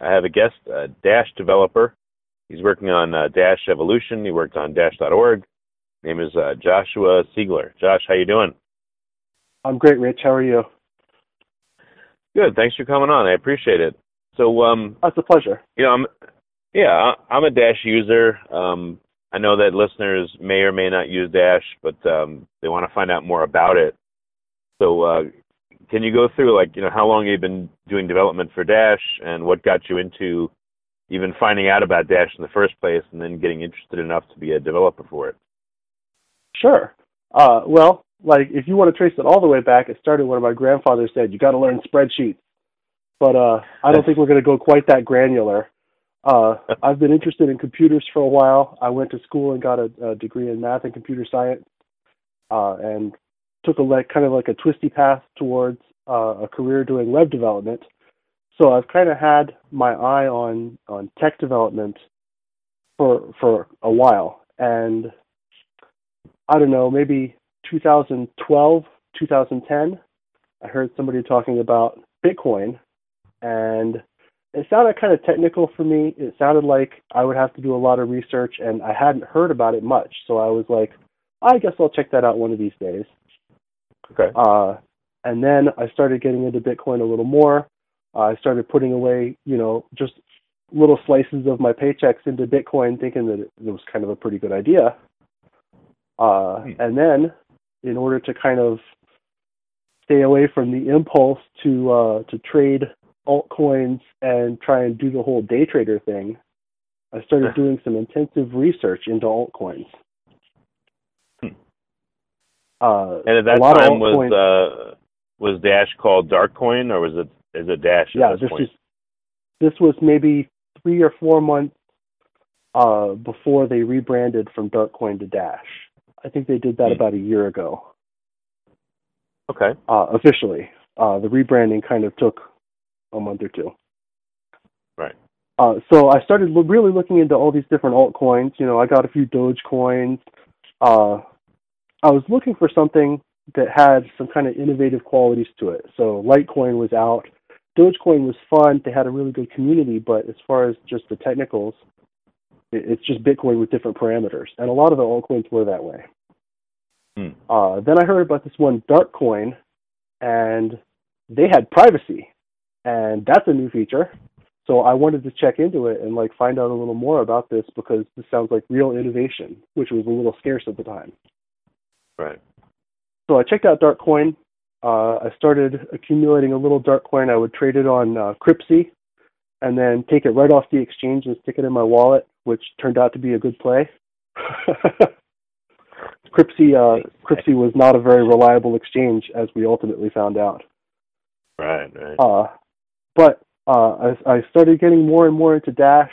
I have a guest, a Dash developer. He's working on uh, Dash Evolution. He worked on Dash.org. Name is uh, Joshua Siegler. Josh, how you doing? I'm great, Rich. How are you? Good. Thanks for coming on. I appreciate it. So, um, that's a pleasure. You know, I'm, yeah, I'm a Dash user. Um, I know that listeners may or may not use Dash, but um, they want to find out more about it. So, uh, can you go through like you know how long you've been doing development for Dash and what got you into even finding out about Dash in the first place and then getting interested enough to be a developer for it? Sure. Uh, well, like if you want to trace it all the way back, it started when my grandfather said you got to learn spreadsheets. But uh, I don't think we're going to go quite that granular. Uh, I've been interested in computers for a while. I went to school and got a, a degree in math and computer science, uh, and took a like kind of like a twisty path towards uh, a career doing web development. So I've kind of had my eye on on tech development for for a while, and I don't know, maybe 2012, 2010, I heard somebody talking about Bitcoin, and it sounded kind of technical for me. It sounded like I would have to do a lot of research, and I hadn't heard about it much. So I was like, I guess I'll check that out one of these days. Okay. Uh, and then I started getting into Bitcoin a little more. Uh, I started putting away, you know, just little slices of my paychecks into Bitcoin, thinking that it was kind of a pretty good idea. Uh, hmm. And then, in order to kind of stay away from the impulse to uh, to trade altcoins and try and do the whole day trader thing, I started doing some intensive research into altcoins. Uh, and at that time was uh, was Dash called Darkcoin or was it is it Dash? yeah, this, this is this was maybe three or four months uh, before they rebranded from Darkcoin to Dash. I think they did that hmm. about a year ago. Okay. Uh, officially, uh, the rebranding kind of took a month or two. Right. Uh, so I started really looking into all these different altcoins. You know, I got a few Dogecoins. Uh, I was looking for something that had some kind of innovative qualities to it. So Litecoin was out. Dogecoin was fun. They had a really good community, but as far as just the technicals, it's just Bitcoin with different parameters. And a lot of the altcoins were that way. Hmm. Uh, then I heard about this one Darkcoin, and they had privacy, and that's a new feature. So I wanted to check into it and like find out a little more about this because this sounds like real innovation, which was a little scarce at the time. Right. So I checked out Darkcoin. Uh, I started accumulating a little Darkcoin. I would trade it on uh, Cryptsy and then take it right off the exchange and stick it in my wallet, which turned out to be a good play. Cryptsy, uh, Cryptsy was not a very reliable exchange, as we ultimately found out. Right, right. Uh, but uh, I, I started getting more and more into Dash,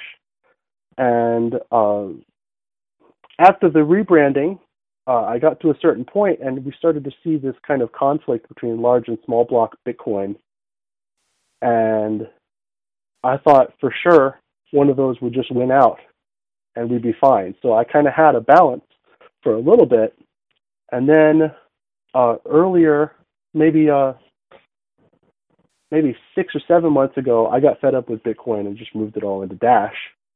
and uh, after the rebranding, uh, I got to a certain point and we started to see this kind of conflict between large and small block Bitcoin. And I thought for sure one of those would just win out and we'd be fine. So I kind of had a balance for a little bit. And then uh, earlier, maybe uh, maybe six or seven months ago, I got fed up with Bitcoin and just moved it all into Dash,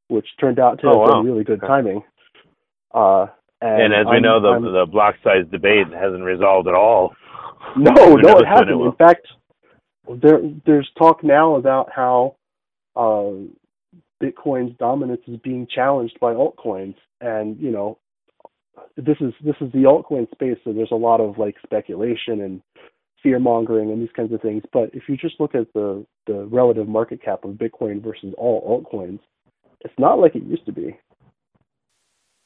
which turned out to oh, have wow. been really good okay. timing. Uh, and, and as we I'm, know, the I'm, the block size debate hasn't resolved at all. No, no, it hasn't. It In fact, there there's talk now about how uh, Bitcoin's dominance is being challenged by altcoins, and you know, this is this is the altcoin space, so there's a lot of like speculation and fear mongering and these kinds of things. But if you just look at the the relative market cap of Bitcoin versus all altcoins, it's not like it used to be.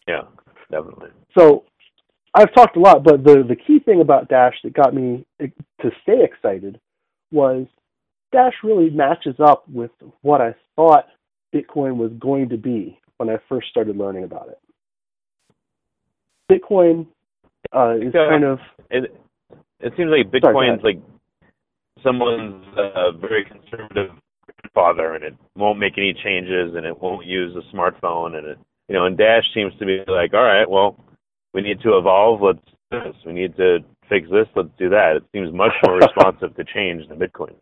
Yeah definitely. So I've talked a lot, but the the key thing about Dash that got me to stay excited was Dash really matches up with what I thought Bitcoin was going to be when I first started learning about it. Bitcoin uh, is kind of It it seems like Bitcoin's like someone's uh, very conservative grandfather, and it won't make any changes, and it won't use a smartphone, and it you know, and Dash seems to be like, all right, well, we need to evolve. Let's do this. We need to fix this. Let's do that. It seems much more responsive to change than Bitcoin.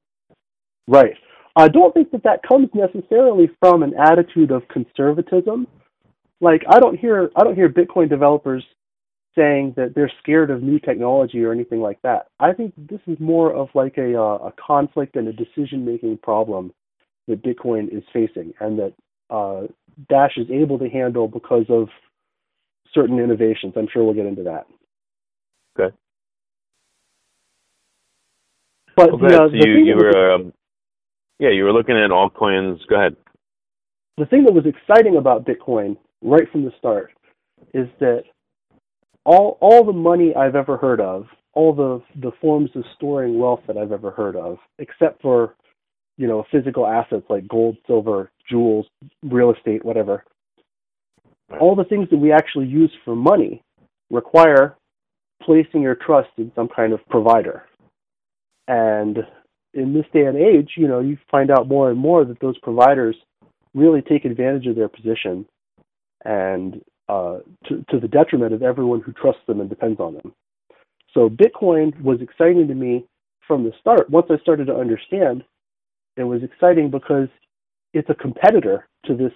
Right. I don't think that that comes necessarily from an attitude of conservatism. Like I don't hear I don't hear Bitcoin developers saying that they're scared of new technology or anything like that. I think this is more of like a uh, a conflict and a decision making problem that Bitcoin is facing, and that uh, Dash is able to handle because of certain innovations. I'm sure we'll get into that. Okay. But Well, the, go So the you you that was- were um, yeah you were looking at altcoins. Go ahead. the thing that was exciting about Bitcoin right from the start is that all all the money I've ever heard of, all the the forms of storing wealth that I've ever heard of, except for you know physical assets like gold, silver, jewels, real estate, whatever. All the things that we actually use for money require placing your trust in some kind of provider. And in this day and age, you know, you find out more and more that those providers really take advantage of their position and uh, to, to the detriment of everyone who trusts them and depends on them. So Bitcoin was exciting to me from the start. Once I started to understand, it was exciting because it's a competitor to this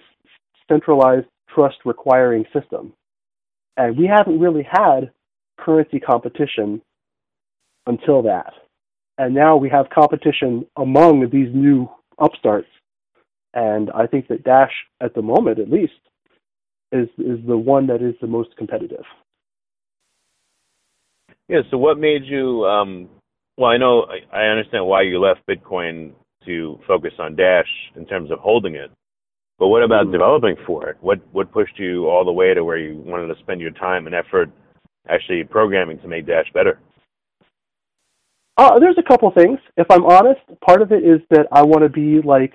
centralized trust requiring system. And we haven't really had currency competition until that. And now we have competition among these new upstarts and I think that Dash, at the moment at least, is is the one that is the most competitive. Yeah. So what made you? Um, well, I know I, I understand why you left Bitcoin to focus on Dash in terms of holding it. But what about Mhm. developing for it? What what pushed you all the way to where you wanted to spend your time and effort actually programming to make Dash better? Uh, there's a couple things. If I'm honest, part of it is that I want to be like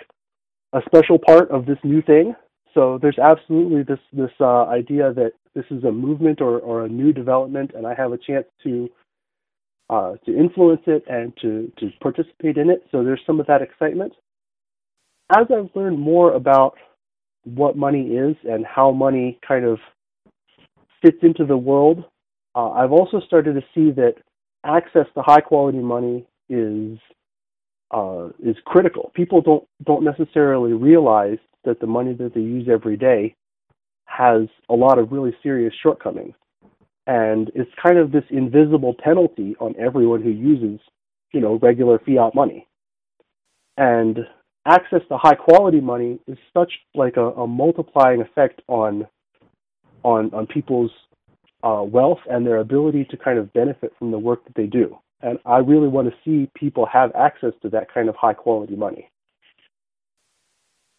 a special part of this new thing. So there's absolutely this this uh, idea that this is a movement or, or a new development, and I have a chance to uh, to influence it and to to participate in it. So there's some of that excitement. As I've learned more about what money is and how money kind of fits into the world, uh, I've also started to see that access to high quality money is uh, is critical. People don't don't necessarily realize that the money that they use every day has a lot of really serious shortcomings, and it's kind of this invisible penalty on everyone who uses, you know, regular fiat money. And access to high quality money is such like a, a multiplying effect on on on people's uh, wealth and their ability to kind of benefit from the work that they do. And I really want to see people have access to that kind of high quality money.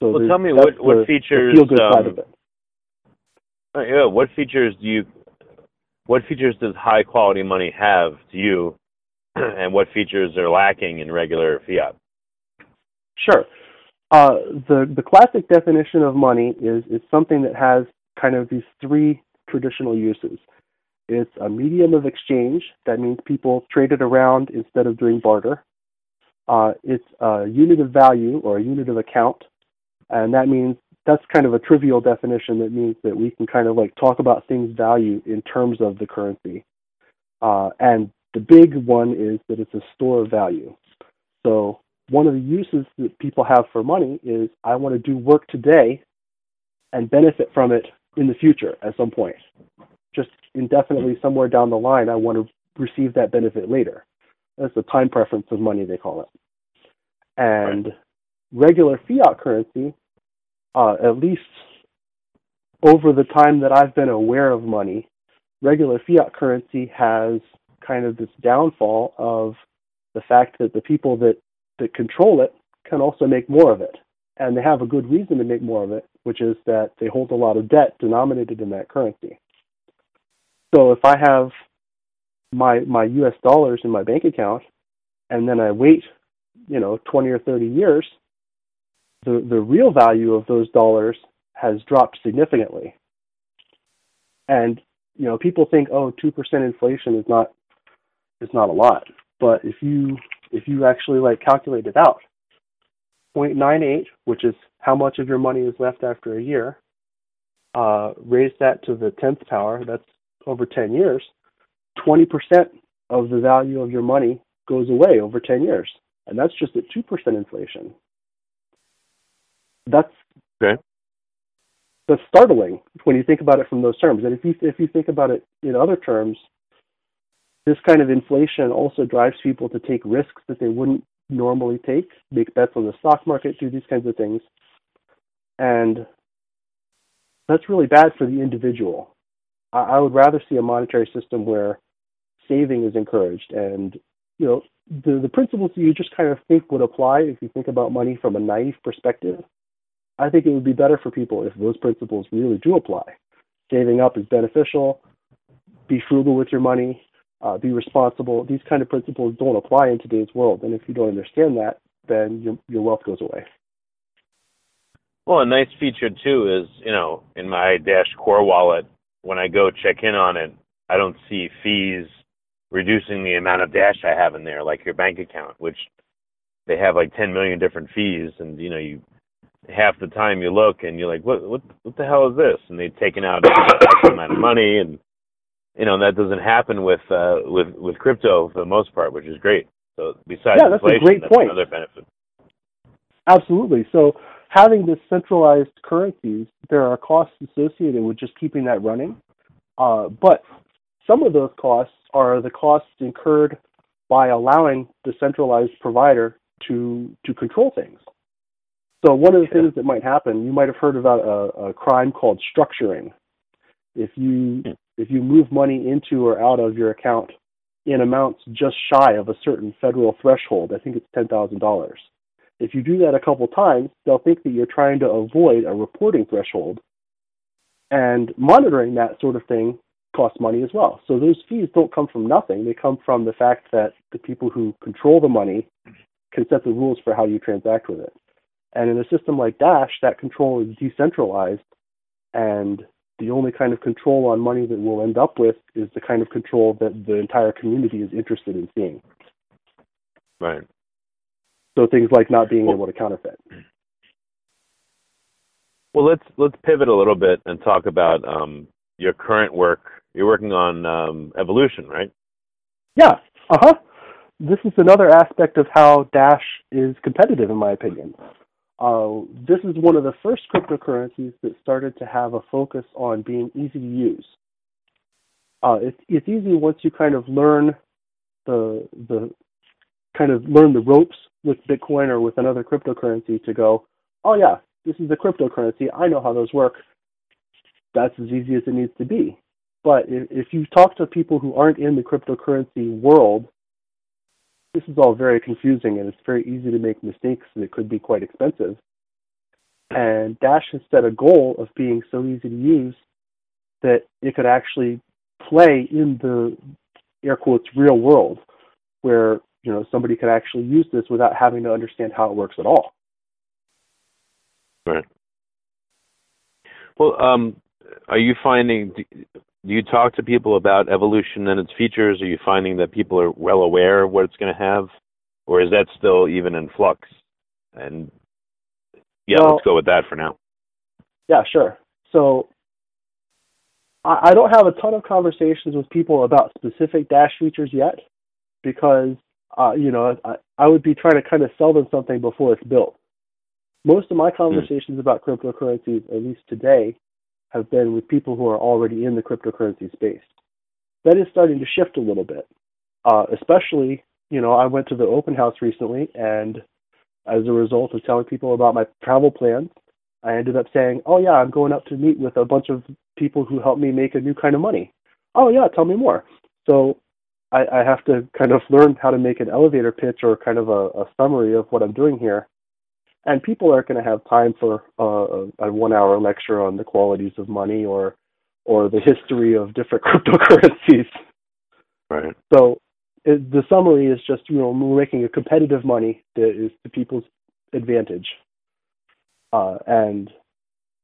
So Well, tell me what- what the- the features, side um, of it. Uh, yeah. What features do you? What features does high quality money have to you, and what features are lacking in regular fiat? Sure. Uh, the the classic definition of money is is something that has kind of these three traditional uses. It's a medium of exchange. That means people trade it around instead of doing barter. Uh, it's a unit of value or a unit of account, and that means that's kind of a trivial definition. That means that we can kind of like talk about things' value in terms of the currency. Uh, and the big one is that it's a store of value. So one of the uses that people have for money is I want to do work today and benefit from it in the future at some point. Just indefinitely somewhere down the line, I want to receive that benefit later. That's the time preference of money, they call it. And regular fiat currency, uh, at least over the time that I've been aware of money, regular fiat currency has kind of this downfall of the fact that the people that that control it can also make more of it. And they have a good reason to make more of it, which is that they hold a lot of debt denominated in that currency. So if I have my my US dollars in my bank account and then I wait, you know, 20 or 30 years, the the real value of those dollars has dropped significantly. And you know, people think, oh, two percent inflation is not is not a lot, but if you if you actually like calculate it out, 0.98, which is how much of your money is left after a year, uh, raise that to the tenth power, that's over 10 years. 20% of the value of your money goes away over 10 years, and that's just at 2% inflation. That's okay. That's startling when you think about it from those terms. And if you if you think about it in other terms, this kind of inflation also drives people to take risks that they wouldn't normally take, make bets on the stock market, do these kinds of things. And that's really bad for the individual. I, I would rather see a monetary system where saving is encouraged and you know the the principles that you just kind of think would apply if you think about money from a naive perspective I think it would be better for people if those principles really do apply. Saving up is beneficial. Be frugal with your money. Uh, be responsible. These kind of principles don't apply in today's world, and if you don't understand that, then your your wealth goes away. Well, a nice feature too is you know in my Dash Core wallet when I go check in on it, I don't see fees reducing the amount of Dash I have in there, like your bank account, which they have like 10 million different fees, and you know you half the time you look and you're like, what what what the hell is this? And they've taken out X amount of money, and you know that doesn't happen with uh, with with crypto for the most part, which is great. So besides yeah, that's inflation, a great that's point. another benefit. Absolutely. So having this centralized currencies, there are costs associated with just keeping that running. Uh, but some of those costs are the costs incurred by allowing the centralized provider to to control things. So one of the things that might happen, you might have heard about a, a crime called structuring. If you hmm. if you move money into or out of your account in amounts just shy of a certain federal threshold, I think it's ten thousand dollars. If you do that a couple times, they'll think that you're trying to avoid a reporting threshold, and monitoring that sort of thing costs money as well. So those fees don't come from nothing; they come from the fact that the people who control the money can set the rules for how you transact with it. And in a system like Dash, that control is decentralized, and the only kind of control on money that we'll end up with is the kind of control that the entire community is interested in seeing. Right. So things like not being able to counterfeit. Well, let's let's pivot a little bit and talk about um, your current work. You're working on um, evolution, right? Yeah. Uh huh. This is another aspect of how Dash is competitive, in my opinion. Uh, this is one of the first cryptocurrencies that started to have a focus on being easy to use. Uh, it's, it's easy once you kind of learn the the kind of learn the ropes with Bitcoin or with another cryptocurrency to go, oh yeah, this is a cryptocurrency. I know how those work. That's as easy as it needs to be. But if, if you talk to people who aren't in the cryptocurrency world this is all very confusing and it's very easy to make mistakes and it could be quite expensive. And Dash has set a goal of being so easy to use that it could actually play in the air quotes real world where you know somebody could actually use this without having to understand how it works at all. Right. Well, um, are you finding do you talk to people about evolution and its features? Are you finding that people are well aware of what it's going to have, or is that still even in flux? And yeah, well, let's go with that for now. Yeah, sure. So I, I don't have a ton of conversations with people about specific Dash features yet, because uh, you know I, I would be trying to kind of sell them something before it's built. Most of my hmm. conversations mm. about cryptocurrencies, at least today, have been with people who are already in the cryptocurrency space. That is starting to shift a little bit, uh, especially, you know, I went to the open house recently, and as a result of telling people about my travel plans, I ended up saying, oh, yeah, I'm going up to meet with a bunch of people who help me make a new kind of money. Oh, yeah, tell me more. So I, I have to kind of learn how to make an elevator pitch or kind of a, a summary of what I'm doing here and people aren't going to have time for uh, a one hour lecture on the qualities of money or or the history of different cryptocurrencies. Right. So it, the summary is just you know we're making a competitive money that is to people's advantage. uh, and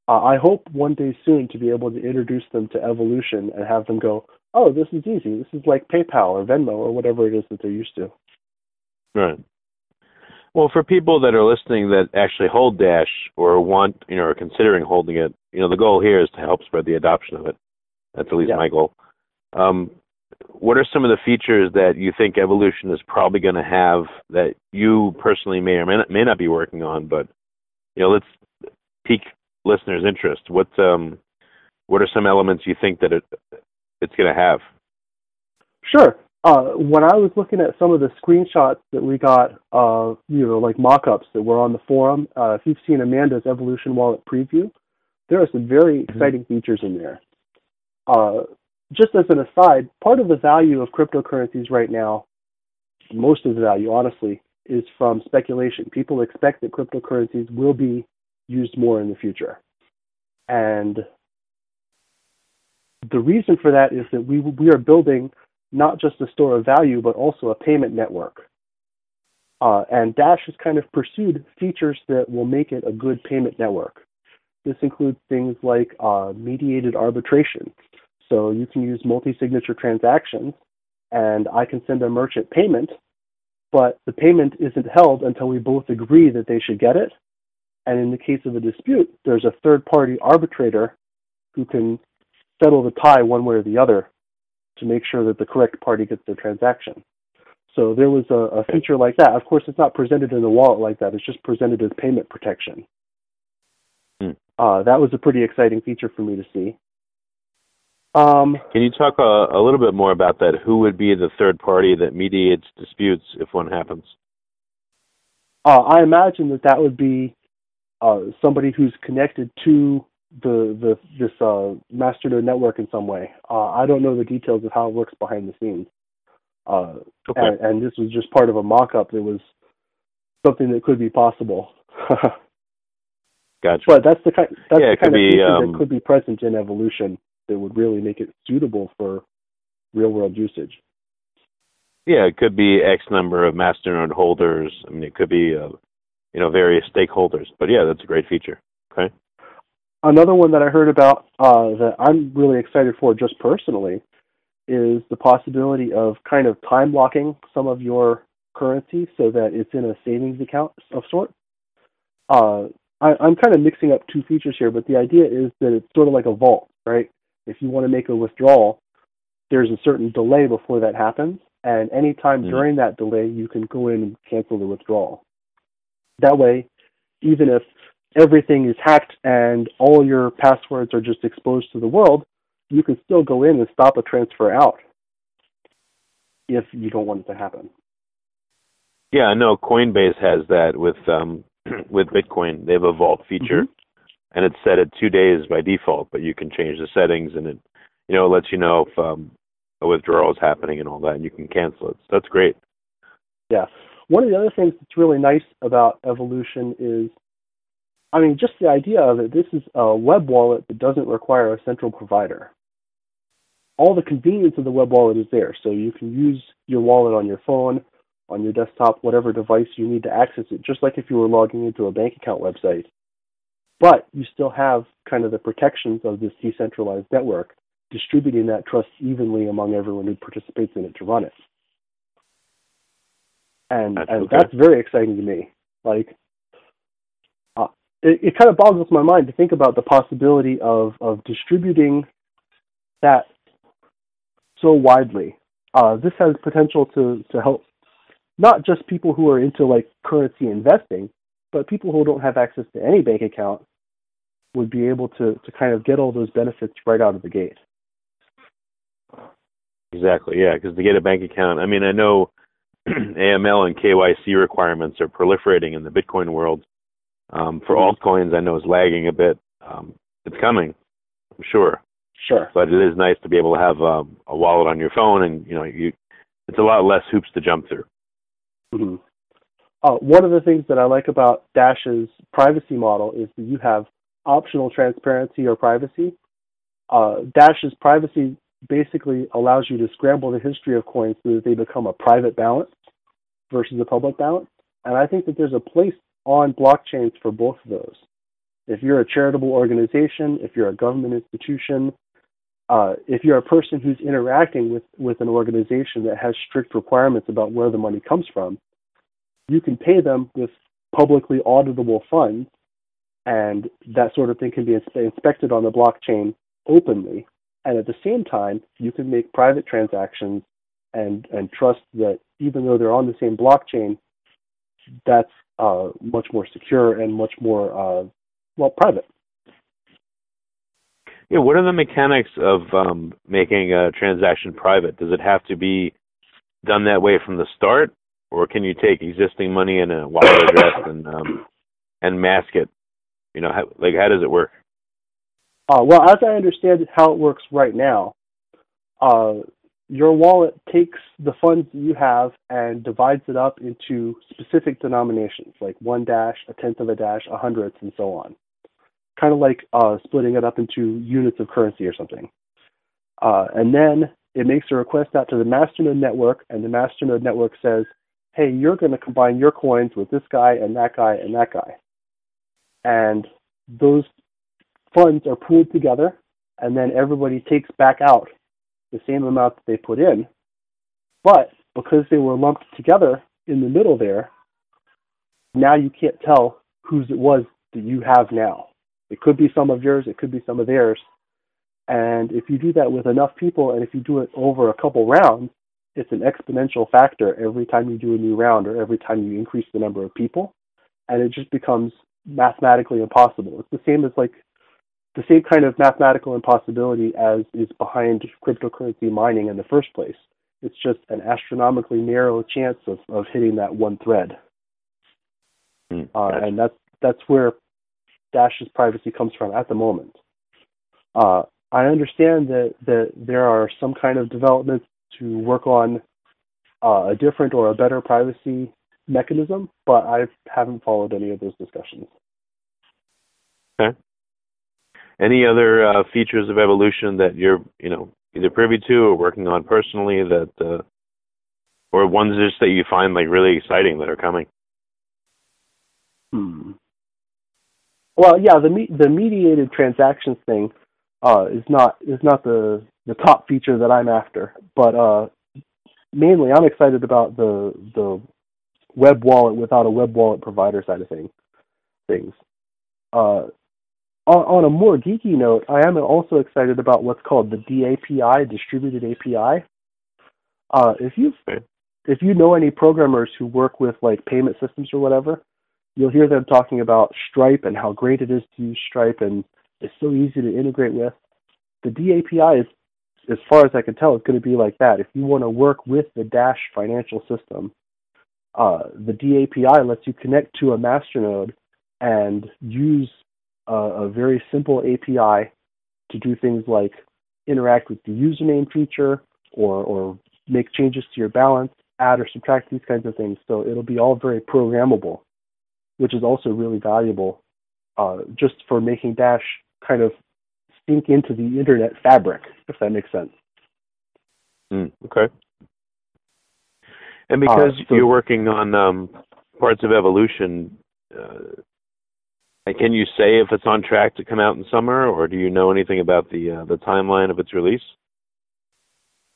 uh, I hope one day soon to be able to introduce them to evolution and have them go, oh, this is easy. This is like PayPal or Venmo or whatever it is that they're used to. Right. Well, for people that are listening that actually hold Dash or want, you know, are considering holding it, you know, the goal here is to help spread the adoption of it. That's at least yeah. my goal. Um, what are some of the features that you think evolution is probably going to have that you personally may or may not, may not be working on, but you know, let's pique listeners' interest. What um, what are some elements you think that it it's going to have? Sure. Uh, when I was looking at some of the screenshots that we got, you know, like mock-ups that were on the forum, uh, if you've seen Amanda's Evolution Wallet preview, there are some very mm-hmm. exciting features in there. Uh, just as an aside, part of the value of cryptocurrencies right now, most of the value, honestly, is from speculation. People expect that cryptocurrencies will be used more in the future. And the reason for that is that we, we are building not just a store of value, but also a payment network. Uh, and Dash has kind of pursued features that will make it a good payment network. This includes things like uh, mediated arbitration. So you can use multi signature transactions, and I can send a merchant payment but the payment isn't held until we both agree that they should get it. And in the case of a dispute, there's a third party arbitrator who can settle the tie one way or the other to make sure that the correct party gets their transaction. So there was a, a feature like that. Of course, it's not presented in the wallet like that. It's just presented as payment protection. Hmm. Uh, that was a pretty exciting feature for me to see. Um, Can you talk a, a, little bit more about that? Who would be the third party that mediates disputes if one happens? Uh, I imagine that that would be uh, somebody who's connected to the the this uh, masternode network in some way. Uh, I don't know the details of how it works behind the scenes. Uh, okay. and, and, this was just part of a mock-up. It was something that could be possible. gotcha. But that's the kind that's yeah, the kind of be, um, that could be present in evolution that would really make it suitable for real world usage. Yeah, it could be X number of masternode holders. I mean, it could be, uh, you know, various stakeholders. But yeah, that's a great feature. Okay. Another one that I heard about uh, that I'm really excited for, just personally, is the possibility of kind of time locking some of your currency so that it's in a savings account of sort. Uh, I, I'm kind of mixing up two features here, but the idea is that it's sort of like a vault, right? If you want to make a withdrawal, there's a certain delay before that happens, and anytime mm during that delay, you can go in and cancel the withdrawal. That way, even if everything is hacked and all your passwords are just exposed to the world, you can still go in and stop a transfer out if you don't want it to happen. Yeah, I know Coinbase has that with um, with Bitcoin. They have a vault feature, mm-hmm and it's set at two days by default, but you can change the settings and it, you know, it lets you know if um, a withdrawal is happening and all that, and you can cancel it. So that's great. Yeah. One of the other things that's really nice about Evolution is, I mean, just the idea of it. This is a web wallet that doesn't require a central provider. All the convenience of the web wallet is there, so you can use your wallet on your phone, on your desktop, whatever device you need to access it, just like if you were logging into a bank account website but you still have kind of the protections of this decentralized network, distributing that trust evenly among everyone who participates in it to run it. And that's, and okay. that's very exciting to me. Like, it, it kind of boggles my mind to think about the possibility of of distributing that so widely. Uh, this has potential to to help not just people who are into like currency investing, but people who don't have access to any bank account would be able to, to kind of get all those benefits right out of the gate. Exactly, yeah, because to get a bank account, I mean, I know AML and KYC requirements are proliferating in the Bitcoin world. Um, for altcoins, I know it's lagging a bit. Um, it's coming, I'm sure. Sure. But it is nice to be able to have um, a wallet on your phone, and you know, you it's a lot less hoops to jump through. Mm-hmm. Uh, one of the things that I like about Dash's privacy model is that you have optional transparency or privacy. Uh, Dash's privacy basically allows you to scramble the history of coins so that they become a private balance versus a public balance. And I think that there's a place on blockchains for both of those. If you're a charitable organization, if you're a government institution, uh, if you're a person who's interacting with, with an organization that has strict requirements about where the money comes from, you can pay them with publicly auditable funds, and that sort of thing can be inspected on the blockchain openly. And at the same time, you can make private transactions and, and trust that even though they're on the same blockchain, that's uh, much more secure and much more, uh, well, private. Yeah, what are the mechanics of um, making a transaction private? Does it have to be done that way from the start, or can you take existing money in a wallet address and um, and mask it? You know, how, like how does it work? Uh, well, as I understand how it works right now, uh, your wallet takes the funds you have and divides it up into specific denominations, like one dash, a tenth of a dash, a hundredth, and so on. Kind of like uh, splitting it up into units of currency or something. Uh, and then it makes a request out to the masternode network, and the masternode network says, hey, you're going to combine your coins with this guy and that guy and that guy. And those funds are pooled together, and then everybody takes back out the same amount that they put in. But because they were lumped together in the middle there, now you can't tell whose it was that you have now. It could be some of yours, it could be some of theirs. And if you do that with enough people, and if you do it over a couple rounds, it's an exponential factor every time you do a new round or every time you increase the number of people. And it just becomes mathematically impossible. It's the same as like the same kind of mathematical impossibility as is behind cryptocurrency mining in the first place. It's just an astronomically narrow chance of, of hitting that one thread. Mm, uh, and that's that's where Dash's privacy comes from at the moment. Uh, I understand that, that there are some kind of developments to work on uh, a different or a better privacy mechanism, but I haven't followed any of those discussions. Okay. Any other uh, features of evolution that you're, you know, either privy to or working on personally that, uh, or ones just that you find like really exciting that are coming? Hmm. Well, yeah, the me- the mediated transactions thing uh, is not is not the the top feature that I'm after, but uh, mainly I'm excited about the the web wallet without a web wallet provider side of thing, things. Uh, on, on a more geeky note, I am also excited about what's called the DAPI, Distributed API. Uh, if you if you know any programmers who work with like payment systems or whatever, you'll hear them talking about Stripe and how great it is to use Stripe and it's so easy to integrate with. The DAPI is, as far as I can tell, is going to be like that. If you want to work with the Dash financial system, uh, the DAPI lets you connect to a masternode and use a, a very simple API to do things like interact with the username feature or, or make changes to your balance, add or subtract these kinds of things. So it'll be all very programmable, which is also really valuable uh, just for making Dash kind of sink into the internet fabric, if that makes sense. Mm, okay. And because uh, so, you're working on um, parts of evolution, uh, can you say if it's on track to come out in summer, or do you know anything about the uh, the timeline of its release?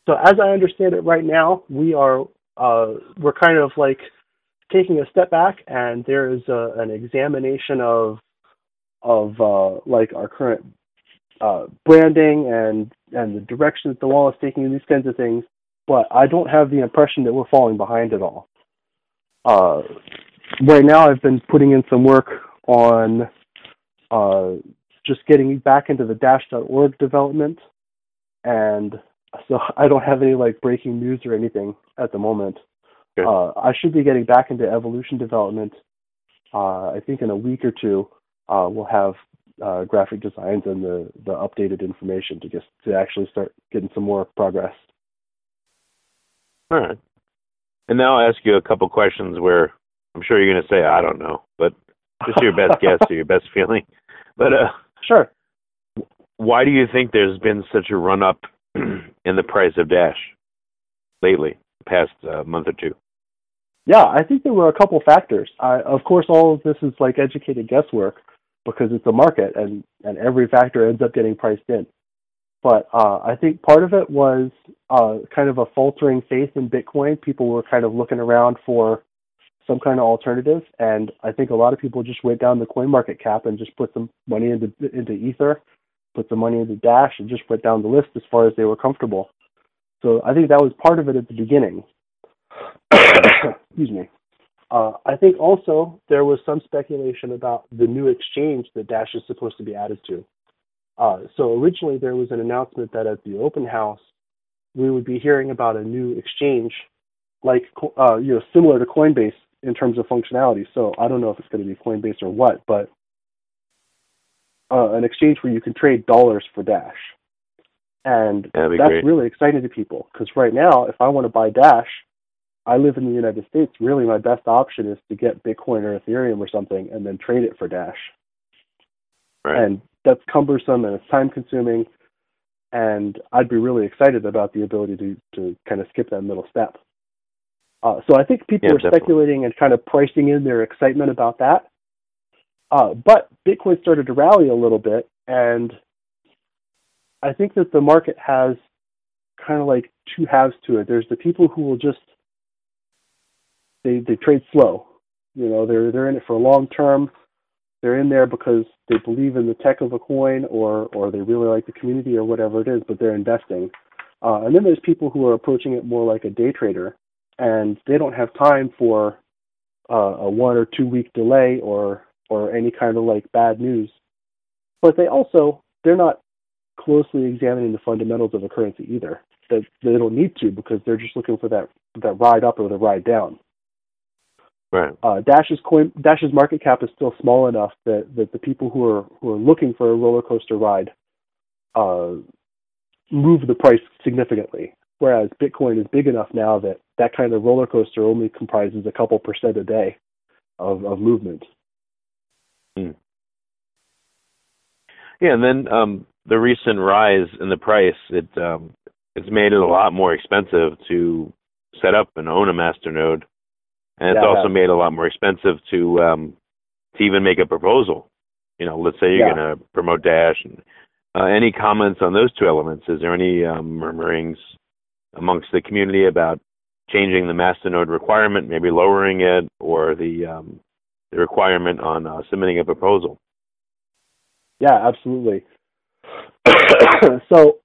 So as I understand it right now, we are uh, we're kind of like taking a step back, and there is a, an examination of of uh, like our current uh, branding and and the directions the wall is taking, and these kinds of things. But I don't have the impression that we're falling behind at all. Uh, right now, I've been putting in some work on uh, just getting back into the Dash.org development, and so I don't have any like breaking news or anything at the moment. Uh, I should be getting back into evolution development. Uh, I think in a week or two, uh, we'll have uh, graphic designs and the, the updated information to just to actually start getting some more progress. All right. And now I'll ask you a couple questions where I'm sure you're going to say I don't know, but just your best guess or your best feeling. But uh, sure. Why do you think there's been such a run up in the price of Dash lately, past uh, month or two? Yeah, I think there were a couple factors. I, of course, all of this is like educated guesswork, because it's a market and and every factor ends up getting priced in. But uh, I think part of it was uh, kind of a faltering faith in Bitcoin. People were kind of looking around for some kind of alternative, and I think a lot of people just went down the coin market cap and just put some money into into Ether, put some money into Dash, and just went down the list as far as they were comfortable. So I think that was part of it at the beginning. Excuse me. Uh, I think also there was some speculation about the new exchange that Dash is supposed to be added to. Uh, so originally there was an announcement that at the open house we would be hearing about a new exchange, like uh, you know similar to Coinbase in terms of functionality. So I don't know if it's going to be Coinbase or what, but uh, an exchange where you can trade dollars for Dash, and that's great. really exciting to people because right now if I want to buy Dash I live in the United States, really my best option is to get Bitcoin or Ethereum or something and then trade it for Dash. Right. And that's cumbersome and it's time consuming. And I'd be really excited about the ability to, to kind of skip that middle step. Uh, so I think people yeah, are definitely. speculating and kind of pricing in their excitement about that. Uh, but Bitcoin started to rally a little bit, and I think that the market has kind of like two halves to it. There's the people who will just they they trade slow. You know, they're they're in it for a long term. They're in there because they believe in the tech of a coin, or or they really like the community, or whatever it is. But they're investing. Uh, and then there's people who are approaching it more like a day trader, and they don't have time for uh, a one or two week delay or or any kind of like bad news. But they also they're not closely examining the fundamentals of a currency either. That they don't need to because they're just looking for that that ride up or the ride down. Right. Uh, Dash's coin, Dash's market cap is still small enough that, that the people who are who are looking for a roller coaster ride uh, move the price significantly. Whereas Bitcoin is big enough now that that kind of roller coaster only comprises a couple percent a day of, of movement. Hmm. Yeah, and then um, the recent rise in the price it um, it's made it a lot more expensive to set up and own a masternode and it's Yeah, also made it a lot more expensive to um to even make a proposal. You know, let's say you're Yeah. going to promote Dash. And, uh, any comments on those two elements? Is there any um, murmurings amongst the community about changing the masternode requirement, maybe lowering it, or the um, the requirement on uh, submitting a proposal? Yeah, absolutely. so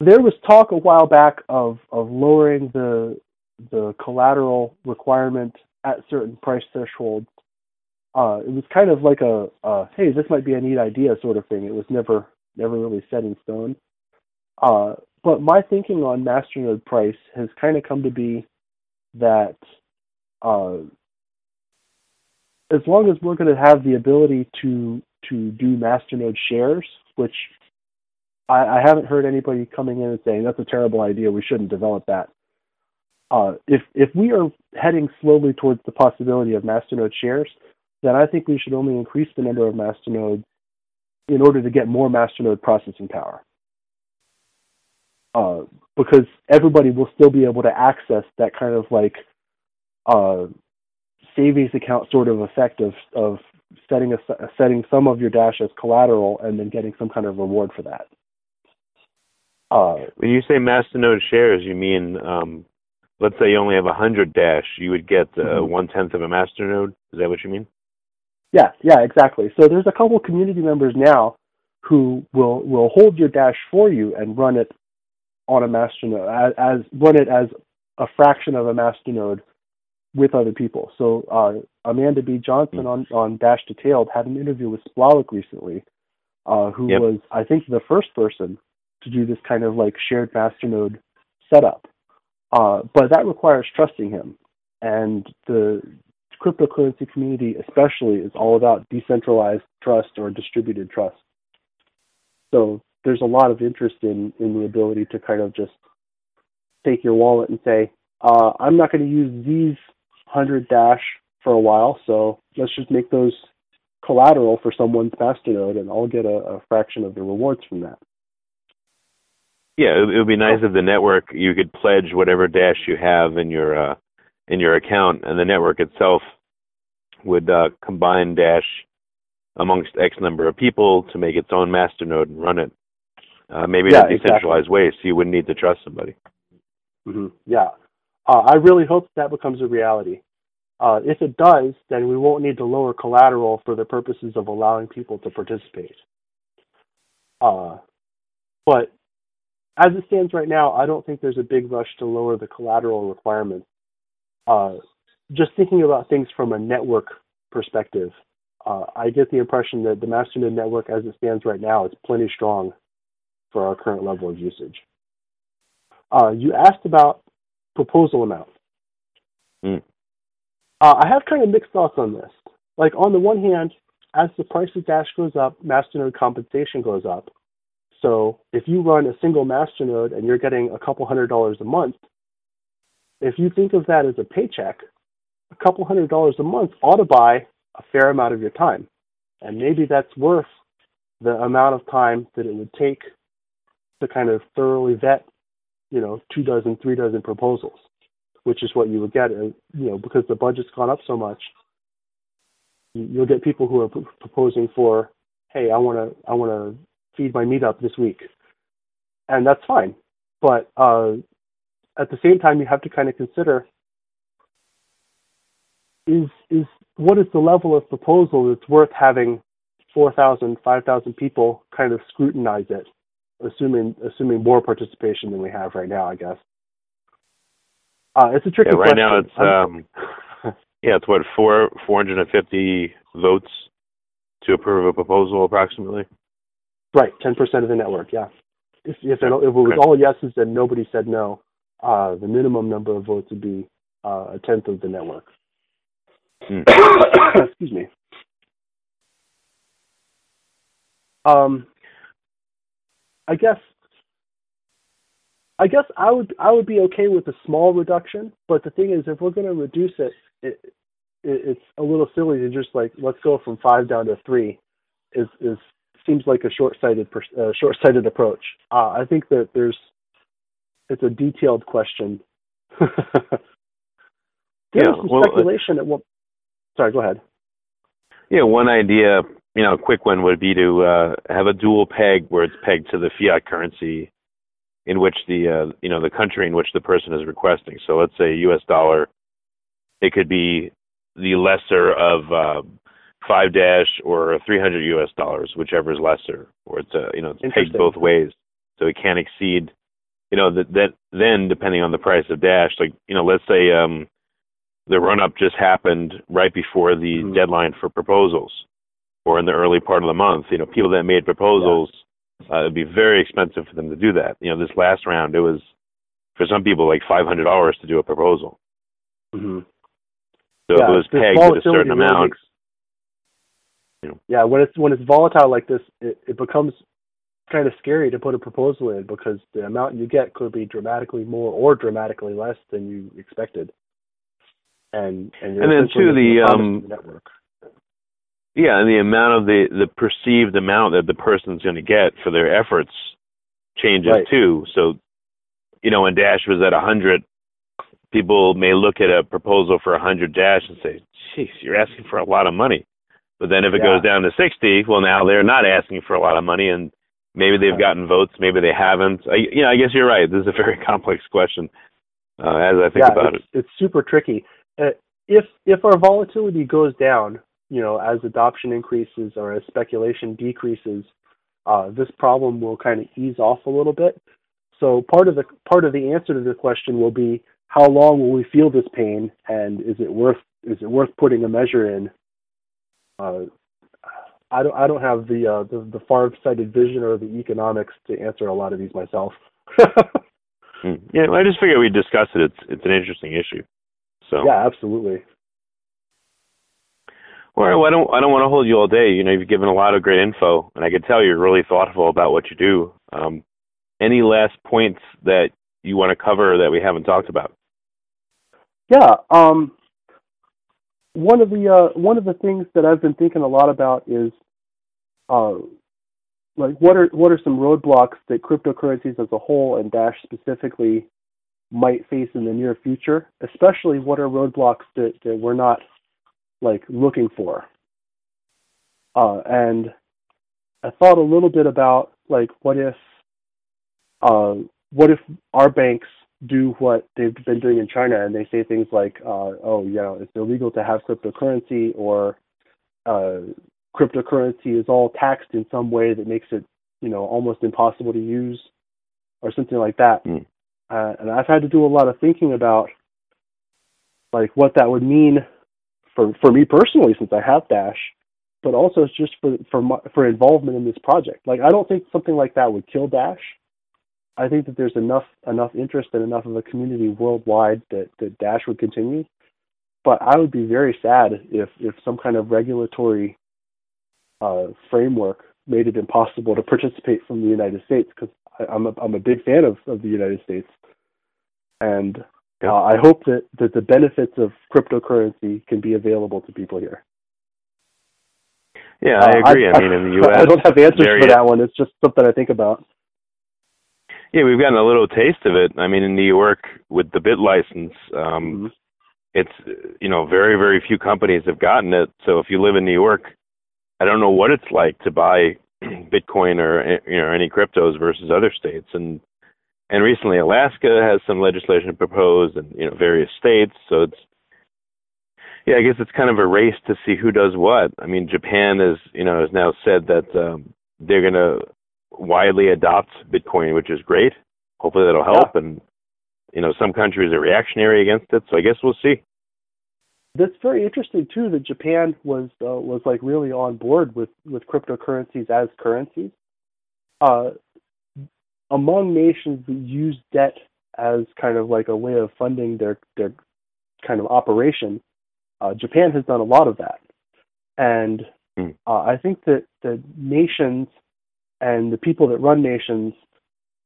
there was talk a while back of, of lowering the the collateral requirement at certain price thresholds. Uh, it was kind of like a, a hey, this might be a neat idea sort of thing. It was never never really set in stone. Uh, but my thinking on masternode price has kind of come to be that uh, as long as we're going to have the ability to to do masternode shares, which I, I haven't heard anybody coming in and saying that's a terrible idea. We shouldn't develop that. Uh, if if we are heading slowly towards the possibility of masternode shares, then I think we should only increase the number of masternodes in order to get more masternode processing power. Uh, because everybody will still be able to access that kind of like uh, savings account sort of effect of of setting a, setting some of your dash as collateral and then getting some kind of reward for that. Uh, When you say masternode shares, you mean um, let's say you only have a hundred Dash, you would get uh, Mhm. one tenth of a masternode. Is that what you mean? Yeah, yeah, exactly. So there's a couple community members now who will will hold your dash for you and run it on a masternode as, as run it as a fraction of a masternode with other people. So uh, Amanda B. Johnson on on Dash Detailed had an interview with Splawik recently, uh, who Yep. was I think the first person to do this kind of like shared masternode setup. Uh, but that requires trusting him, and the cryptocurrency community especially is all about decentralized trust or distributed trust. So there's a lot of interest in in the ability to kind of just take your wallet and say, uh, I'm not going to use these hundred dash for a while, so let's just make those collateral for someone's masternode, and I'll get a, a fraction of the rewards from that. Yeah, it, would be nice if the network you could pledge whatever dash you have in your uh, in your account, and the network itself would uh, combine dash amongst X number of people to make its own masternode and run it. Uh, maybe Yeah, in a decentralized way, so you wouldn't need to trust somebody. hmm Yeah. Uh, I really hope that becomes a reality. Uh, if it does, then we won't need to lower collateral for the purposes of allowing people to participate. Uh, but as it stands right now, I don't think there's a big rush to lower the collateral requirements. Uh, just thinking about things from a network perspective, uh, I get the impression that the Masternode network, as it stands right now, is plenty strong for our current level of usage. Uh, you asked about proposal amount. Mm. Uh, I have kind of mixed thoughts on this. Like on the one hand, as the price of Dash goes up, Masternode compensation goes up. So if you run a single Masternode and you're getting a couple hundred dollars a month, if you think of that as a paycheck, a couple hundred dollars a month ought to buy a fair amount of your time. And maybe that's worth the amount of time that it would take to kind of thoroughly vet, you know, two dozen, three dozen proposals, which is what you would get, uh, you know, because the budget's gone up so much. you- You'll get people who are proposing for, hey, I want to, I want to feed my meetup this week, and that's fine. But uh, at the same time, you have to kind of consider is is what is the level of proposal that's worth having 4,000, 5,000 people kind of scrutinize it, assuming assuming more participation than we have right now, I guess. Uh, it's a tricky Yeah, right question. now it's um, yeah, it's what four four hundred and fifty votes to approve a proposal, approximately. right, ten percent of the network. Yeah. If if it, if it was Okay. all yeses and nobody said no, uh, the minimum number of votes would be uh, a tenth of the network. Hmm. Excuse me. Um, I guess I guess I would I would be okay with a small reduction, but the thing is, if we're going to reduce it, it, it, it's a little silly to just like let's go from five down to three. Is is seems like a short-sighted uh, short-sighted approach. Uh, I think that there's it's a detailed question. there Yeah, was some well, uh, speculation at one. Sorry, go ahead. Yeah, one idea, you know, a quick one would be to uh, have a dual peg where it's pegged to the fiat currency in which the uh, you know the country in which the person is requesting. So let's say U.S. dollar, it could be the lesser of uh, five dash or 300 U.S. dollars, whichever is lesser, or it's uh, you know it's pegged both ways, so it can't exceed. You know that that then depending on the price of dash, like you know let's say um, the run up just happened right before the Mhm. deadline for proposals or in the early part of the month. You know, people that made proposals, uh, it'd be very expensive for them to do that. You know, this last round, it was for some people like $500 to do a proposal. Mm-hmm. So if it was pegged at a certain really amount, makes- you know. Yeah, when it's when it's volatile like this, it, it becomes kind of scary to put a proposal in because the amount you get could be dramatically more or dramatically less than you expected. And and, you're And then, too, the, um, the network. Yeah, and the amount of the the perceived amount that the person's going to get for their efforts changes Right. too. So, you know, when Dash was at a 100, people may look at a proposal for a 100 Dash and say, "Jeez, you're asking for a lot of money." But then if it Yeah. goes down to 60, well, now they're not asking for a lot of money, and maybe they've gotten votes, maybe they haven't. I, you know, I guess you're right. This is a very complex question uh, as I think yeah, about it's, it's super tricky. Uh, if if our volatility goes down, you know, as adoption increases or as speculation decreases, uh, this problem will kind of ease off a little bit. So part of the part of the answer to the question will be how long will we feel this pain, and is it worth is it worth putting a measure in? Uh, I don't I don't have the uh, the, the far sighted vision or the economics to answer a lot of these myself. Hmm. Yeah, well, I just figured we'd discuss it. It's it's an interesting issue. So yeah, absolutely. All right, well, I don't I don't want to hold you all day. You know, you've given a lot of great info, and I can tell you're really thoughtful about what you do. Um, any last points that you want to cover that we haven't talked about? Yeah, um, one of the uh, one of the things that I've been thinking a lot about is, uh, like what are what are some roadblocks that cryptocurrencies as a whole and Dash specifically might face in the near future? Especially, what are roadblocks that, that we're not like looking for? uh, and I thought a little bit about like what if uh, what if our banks do what they've been doing in China and they say things like, uh, oh, you know, it's illegal to have cryptocurrency or uh, cryptocurrency is all taxed in some way that makes it, you know, almost impossible to use or something like that. Mm. Uh, and I've had to do a lot of thinking about like what that would mean for for me personally since I have Dash, but also just for for my, for involvement in this project. Like I don't think something like that would kill Dash. I think that there's enough enough interest and enough of a community worldwide that, that Dash would continue. But I would be very sad if if some kind of regulatory uh, framework made it impossible to participate from the United States because I'm a I'm a big fan of, of the United States, and uh, I hope that that the benefits of cryptocurrency can be available to people here. Yeah, I agree. Uh, I, I, mean, in the U.S., I don't have answers for that one. It's just something I think about. Yeah, we've gotten a little taste of it. I mean, in New York with the BitLicense, um, mm-hmm. it's you know very very few companies have gotten it. So if you live in New York, I don't know what it's like to buy Bitcoin or you know any cryptos versus other states. And and recently Alaska has some legislation proposed, and you know various states. So it's yeah, I guess it's kind of a race to see who does what. I mean, Japan is you know has now said that um, they're going to widely adopt Bitcoin, which is great. Hopefully that'll help. Yeah. And you know, some countries are reactionary against it, so I guess we'll see. That's very interesting too. That Japan was uh, was like really on board with with cryptocurrencies as currencies. Uh, among nations that use debt as kind of like a way of funding their their kind of operation, uh, Japan has done a lot of that, and mm. uh, I think that the nations and the people that run nations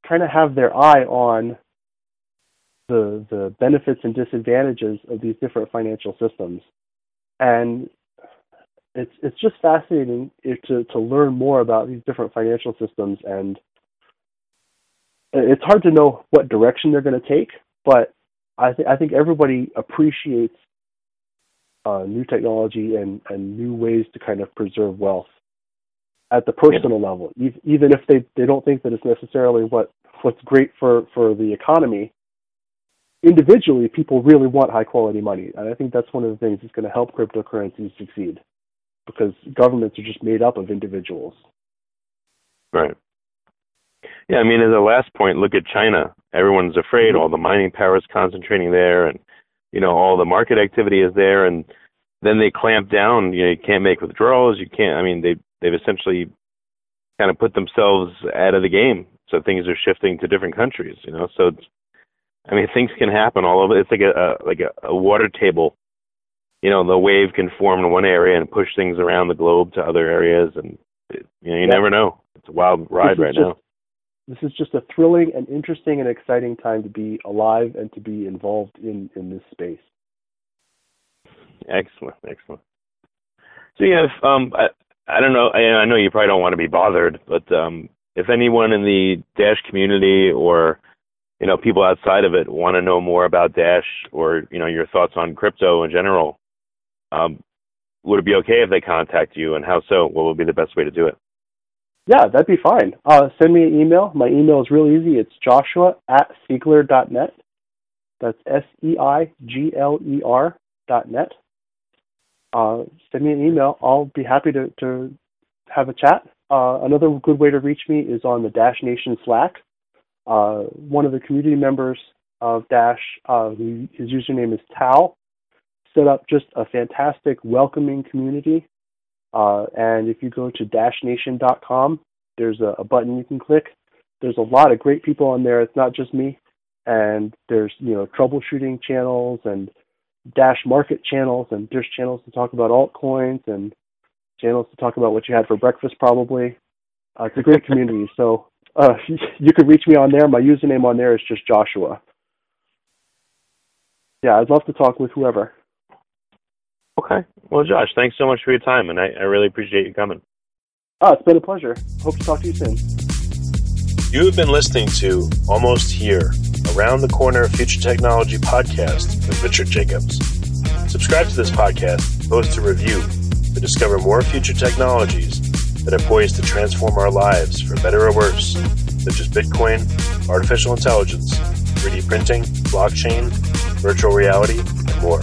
kind of have their eye on the the benefits and disadvantages of these different financial systems, and it's it's just fascinating to to learn more about these different financial systems, and it's hard to know what direction they're going to take, but I think I think everybody appreciates uh, new technology and and new ways to kind of preserve wealth at the personal yeah. level, even if they, they don't think that it's necessarily what what's great for, for the economy. Individually, people really want high quality money, and I think that's one of the things that's going to help cryptocurrencies succeed, because governments are just made up of individuals. Right. Yeah, I mean, as a last point, look at China. Everyone's afraid. Mm-hmm. All the mining power is concentrating there, and you know all the market activity is there, and then they clamp down. You know, you can't make withdrawals. You can't. I mean, they they've essentially kind of put themselves out of the game. So things are shifting to different countries, you know. So it's, I mean, things can happen all over. It's like a, a like a, a water table. You know, the wave can form in one area and push things around the globe to other areas, and you know, you yeah. never know. It's a wild ride right just, now. This is just a thrilling and interesting and exciting time to be alive and to be involved in in this space. Excellent, excellent. So yeah, if, um, I, I don't know. I, I know you probably don't want to be bothered, but um, if anyone in the Dash community or you know people outside of it want to know more about Dash or you know your thoughts on crypto in general, um, would it be okay if they contact you, and how so? What would be the best way to do it? Yeah, that'd be fine. Uh, send me an email. My email is real easy. It's joshua at seigler.net. That's S E I G L E R dot net uh, send me an email. I'll be happy to, to have a chat. Uh, another good way to reach me is on the Dash Nation Slack. Uh, one of the community members of Dash, uh, who, his username is Tao, set up just a fantastic, welcoming community. Uh, and if you go to dashnation.com, there's a, a button you can click. There's a lot of great people on there. It's not just me. And there's you know troubleshooting channels and Dash Market channels, and there's channels to talk about altcoins and channels to talk about what you had for breakfast, probably. Uh, it's a great community. So uh, you can reach me on there. My username on there is just Joshua. Yeah, I'd love to talk with whoever. Okay. Well, Josh, thanks so much for your time, and I, I really appreciate you coming. Oh, it's been a pleasure. Hope to talk to you soon. You have been listening to Almost Here Around the Corner Future Technology podcast with Richard Jacobs. Subscribe to this podcast, post a review, to discover more future technologies that are poised to transform our lives for better or worse, such as Bitcoin, artificial intelligence, 3D printing, blockchain, virtual reality, and more.